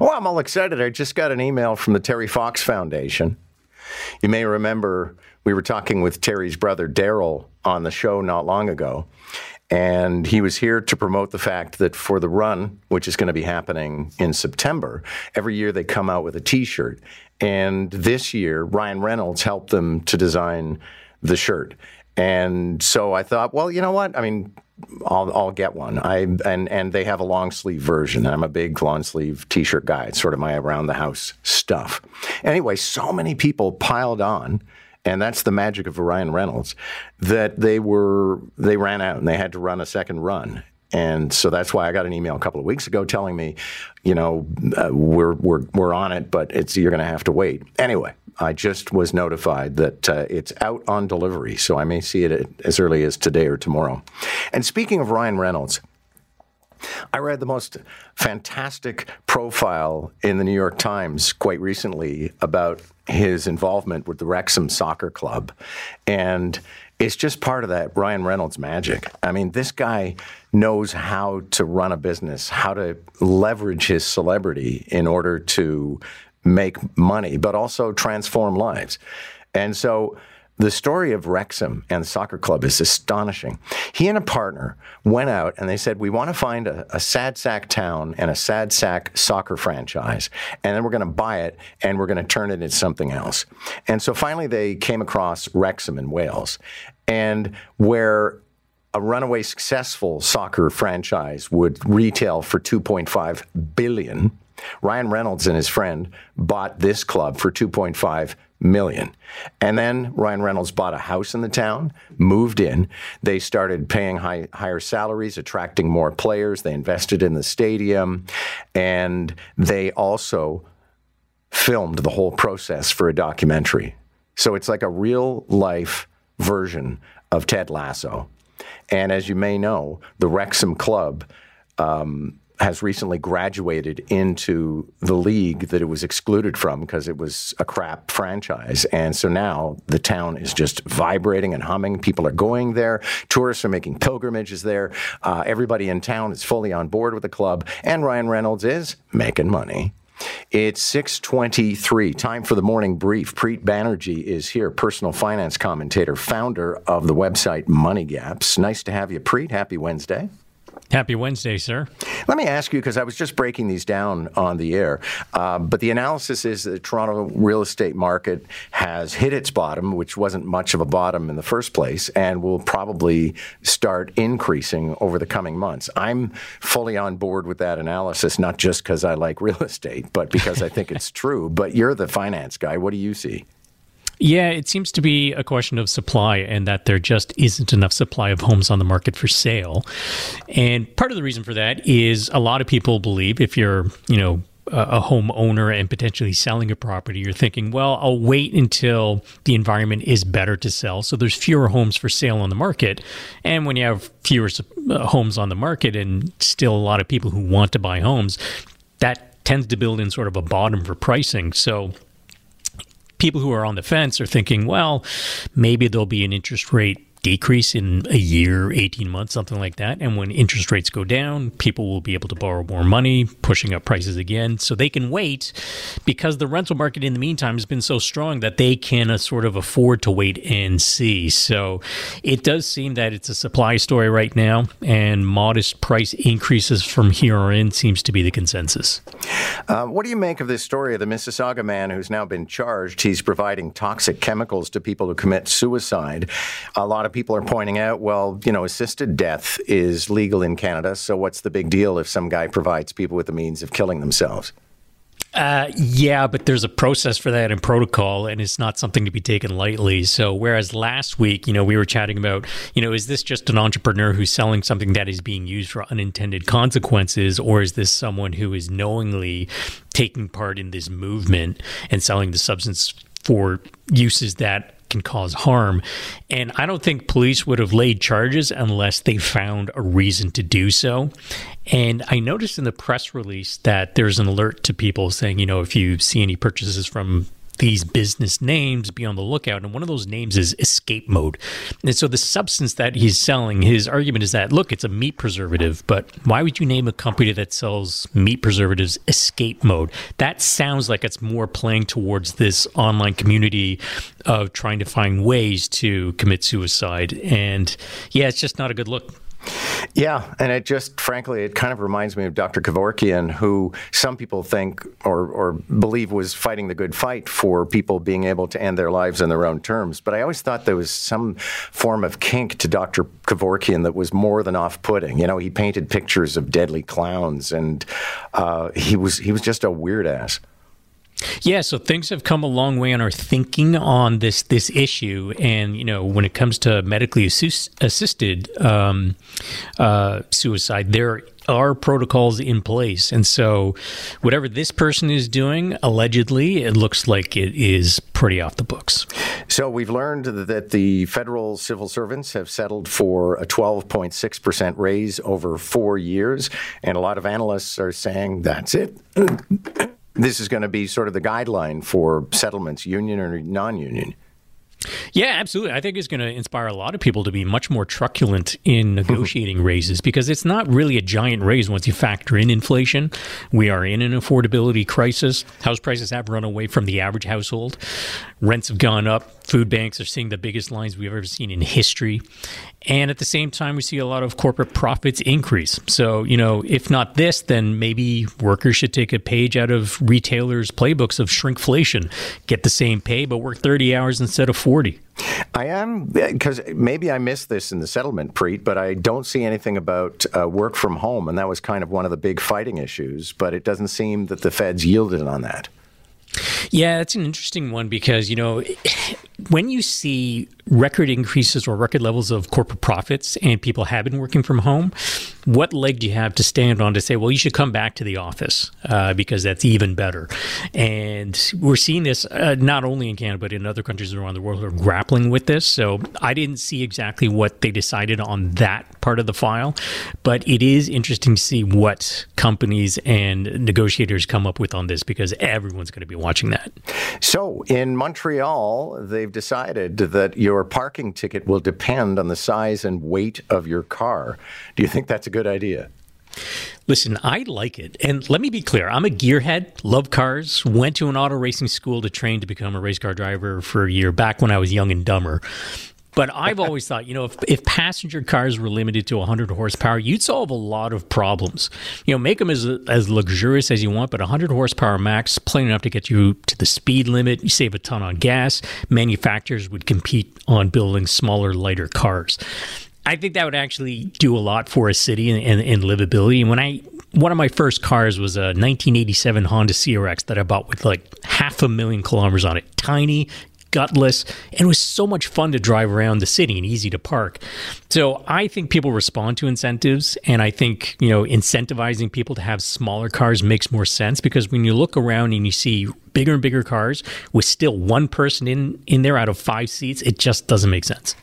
Oh, I'm all excited. I just got an email from the Terry Fox Foundation. You may remember we were talking with Terry's brother, Darrell, on the show not long ago. And he was here to promote the fact that for the run, which is going to be happening in September, every year they come out with a t shirt. And this year, Ryan Reynolds helped them to design the shirt. And so I thought, well, you know what? I mean, I'll, I'll get one. I and and they have a long sleeve version. I'm a big long sleeve t-shirt guy. It's sort of my around the house stuff. Anyway, so many people piled on, and that's the magic of Ryan Reynolds. That they were they ran out and they had to run a second run. And so that's why I got an email a couple of weeks ago telling me, you know, uh, we're we're we're on it, but it's you're going to have to wait. Anyway, I just was notified that uh, it's out on delivery, so I may see it as early as today or tomorrow. And speaking of Ryan Reynolds, I read the most fantastic profile in the New York Times quite recently about his involvement with the Wrexham Soccer Club. And it's just part of that Ryan Reynolds magic. I mean, this guy knows how to run a business, how to leverage his celebrity in order to make money, but also transform lives. And so the story of Wrexham and the soccer club is astonishing. He and a partner went out and they said, We want to find a, a sad sack town and a sad sack soccer franchise, and then we're going to buy it and we're going to turn it into something else. And so finally they came across Wrexham in Wales, and where a runaway successful soccer franchise would retail for 2.5 billion Ryan Reynolds and his friend bought this club for 2.5 million. And then Ryan Reynolds bought a house in the town, moved in. They started paying high, higher salaries, attracting more players. They invested in the stadium, and they also filmed the whole process for a documentary. So it's like a real life version of Ted Lasso. And as you may know, the Wrexham Club um, has recently graduated into the league that it was excluded from because it was a crap franchise. And so now the town is just vibrating and humming. People are going there. Tourists are making pilgrimages there. Uh, everybody in town is fully on board with the club. And Ryan Reynolds is making money. It's 623. Time for the morning brief. Preet Banerjee is here, personal finance commentator, founder of the website Money Gaps. Nice to have you, Preet. Happy Wednesday. Happy Wednesday, sir. Let me ask you because I was just breaking these down on the air. Uh, but the analysis is that the Toronto real estate market has hit its bottom, which wasn't much of a bottom in the first place, and will probably start increasing over the coming months. I'm fully on board with that analysis, not just because I like real estate, but because I think it's true. But you're the finance guy. What do you see? Yeah, it seems to be a question of supply and that there just isn't enough supply of homes on the market for sale. And part of the reason for that is a lot of people believe if you're, you know, a home owner and potentially selling a property, you're thinking, well, I'll wait until the environment is better to sell. So there's fewer homes for sale on the market. And when you have fewer uh, homes on the market and still a lot of people who want to buy homes, that tends to build in sort of a bottom for pricing. So people who are on the fence are thinking, well, maybe there'll be an interest rate decrease in a year, 18 months, something like that. And when interest rates go down, people will be able to borrow more money, pushing up prices again. So they can wait because the rental market in the meantime has been so strong that they can uh, sort of afford to wait and see. So it does seem that it's a supply story right now, and modest price increases from here on in seems to be the consensus. Uh, what do you make of this story of the Mississauga man who's now been charged? He's providing toxic chemicals to people who commit suicide. A lot of of people are pointing out, well, you know, assisted death is legal in Canada, so what's the big deal if some guy provides people with the means of killing themselves? Uh, yeah, but there's a process for that and protocol, and it's not something to be taken lightly. So, whereas last week, you know, we were chatting about, you know, is this just an entrepreneur who's selling something that is being used for unintended consequences, or is this someone who is knowingly taking part in this movement and selling the substance for uses that can cause harm. And I don't think police would have laid charges unless they found a reason to do so. And I noticed in the press release that there's an alert to people saying, you know, if you see any purchases from these business names, be on the lookout. And one of those names is escape mode. And so the substance that he's selling, his argument is that, look, it's a meat preservative, but why would you name a company that sells meat preservatives escape mode? That sounds like it's more playing towards this online community of trying to find ways to commit suicide. And yeah, it's just not a good look. Yeah, and it just, frankly, it kind of reminds me of Dr. Kevorkian, who some people think or, or believe was fighting the good fight for people being able to end their lives in their own terms. But I always thought there was some form of kink to Dr. Kevorkian that was more than off-putting. You know, he painted pictures of deadly clowns, and uh, he was he was just a weird ass. Yeah, so things have come a long way on our thinking on this this issue, and you know, when it comes to medically assisted um, uh, suicide, there are protocols in place, and so whatever this person is doing, allegedly, it looks like it is pretty off the books. So we've learned that the federal civil servants have settled for a 12.6 percent raise over four years, and a lot of analysts are saying that's it this is going to be sort of the guideline for settlements, union or non union. Yeah, absolutely. I think it's going to inspire a lot of people to be much more truculent in negotiating raises because it's not really a giant raise once you factor in inflation. We are in an affordability crisis. House prices have run away from the average household. Rents have gone up. Food banks are seeing the biggest lines we've ever seen in history. And at the same time, we see a lot of corporate profits increase. So, you know, if not this, then maybe workers should take a page out of retailers' playbooks of shrinkflation. Get the same pay, but work 30 hours instead of 40. I am because maybe I missed this in the settlement, Preet, but I don't see anything about uh, work from home, and that was kind of one of the big fighting issues. But it doesn't seem that the feds yielded on that. Yeah, that's an interesting one because, you know, when you see record increases or record levels of corporate profits and people have been working from home, what leg do you have to stand on to say, well, you should come back to the office uh, because that's even better? And we're seeing this uh, not only in Canada, but in other countries around the world who are grappling with this. So I didn't see exactly what they decided on that part of the file, but it is interesting to see what companies and negotiators come up with on this because everyone's going to be watching that. So in Montreal, they've decided that your parking ticket will depend on the size and weight of your car. Do you think that's a good idea? Listen, I like it. And let me be clear I'm a gearhead, love cars, went to an auto racing school to train to become a race car driver for a year back when I was young and dumber. But I've always thought, you know, if, if passenger cars were limited to 100 horsepower, you'd solve a lot of problems. You know, make them as as luxurious as you want, but 100 horsepower max, plain enough to get you to the speed limit. You save a ton on gas. Manufacturers would compete on building smaller, lighter cars. I think that would actually do a lot for a city and, and, and livability. And when I one of my first cars was a 1987 Honda CRX that I bought with like half a million kilometers on it. Tiny, gutless, and it was so much fun to drive around the city and easy to park. So I think people respond to incentives, and I think you know incentivizing people to have smaller cars makes more sense because when you look around and you see bigger and bigger cars with still one person in in there out of five seats, it just doesn't make sense.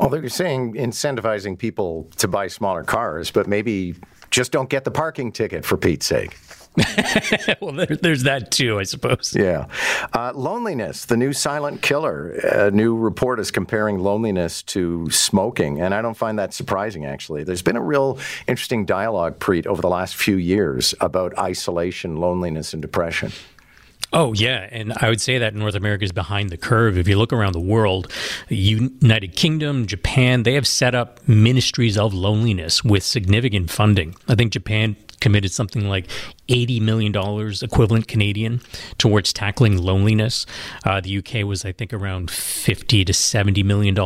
Although you're saying incentivizing people to buy smaller cars, but maybe just don't get the parking ticket for Pete's sake. well, there, there's that too, I suppose. Yeah. Uh, loneliness, the new silent killer. A new report is comparing loneliness to smoking, and I don't find that surprising, actually. There's been a real interesting dialogue, Preet, over the last few years about isolation, loneliness, and depression. Oh, yeah. And I would say that North America is behind the curve. If you look around the world, United Kingdom, Japan, they have set up ministries of loneliness with significant funding. I think Japan committed something like $80 million equivalent Canadian towards tackling loneliness. Uh, the UK was, I think, around 50 to $70 million.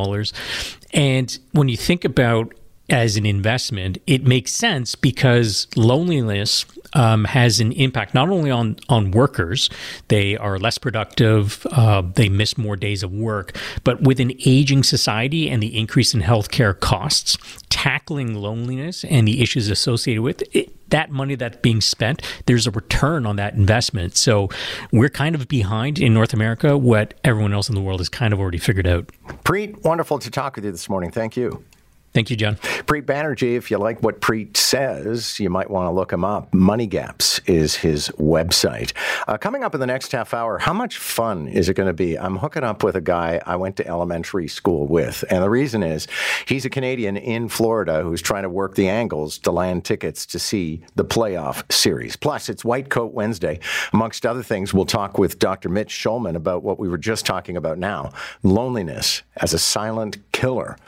And when you think about as an investment, it makes sense because loneliness um, has an impact not only on on workers; they are less productive, uh, they miss more days of work. But with an aging society and the increase in healthcare costs, tackling loneliness and the issues associated with it, that money that's being spent, there's a return on that investment. So we're kind of behind in North America what everyone else in the world has kind of already figured out. Preet, wonderful to talk with you this morning. Thank you. Thank you, John. Preet Banerjee, if you like what Preet says, you might want to look him up. Money Gaps is his website. Uh, coming up in the next half hour, how much fun is it going to be? I'm hooking up with a guy I went to elementary school with. And the reason is he's a Canadian in Florida who's trying to work the angles to land tickets to see the playoff series. Plus, it's White Coat Wednesday. Amongst other things, we'll talk with Dr. Mitch Shulman about what we were just talking about now loneliness as a silent killer.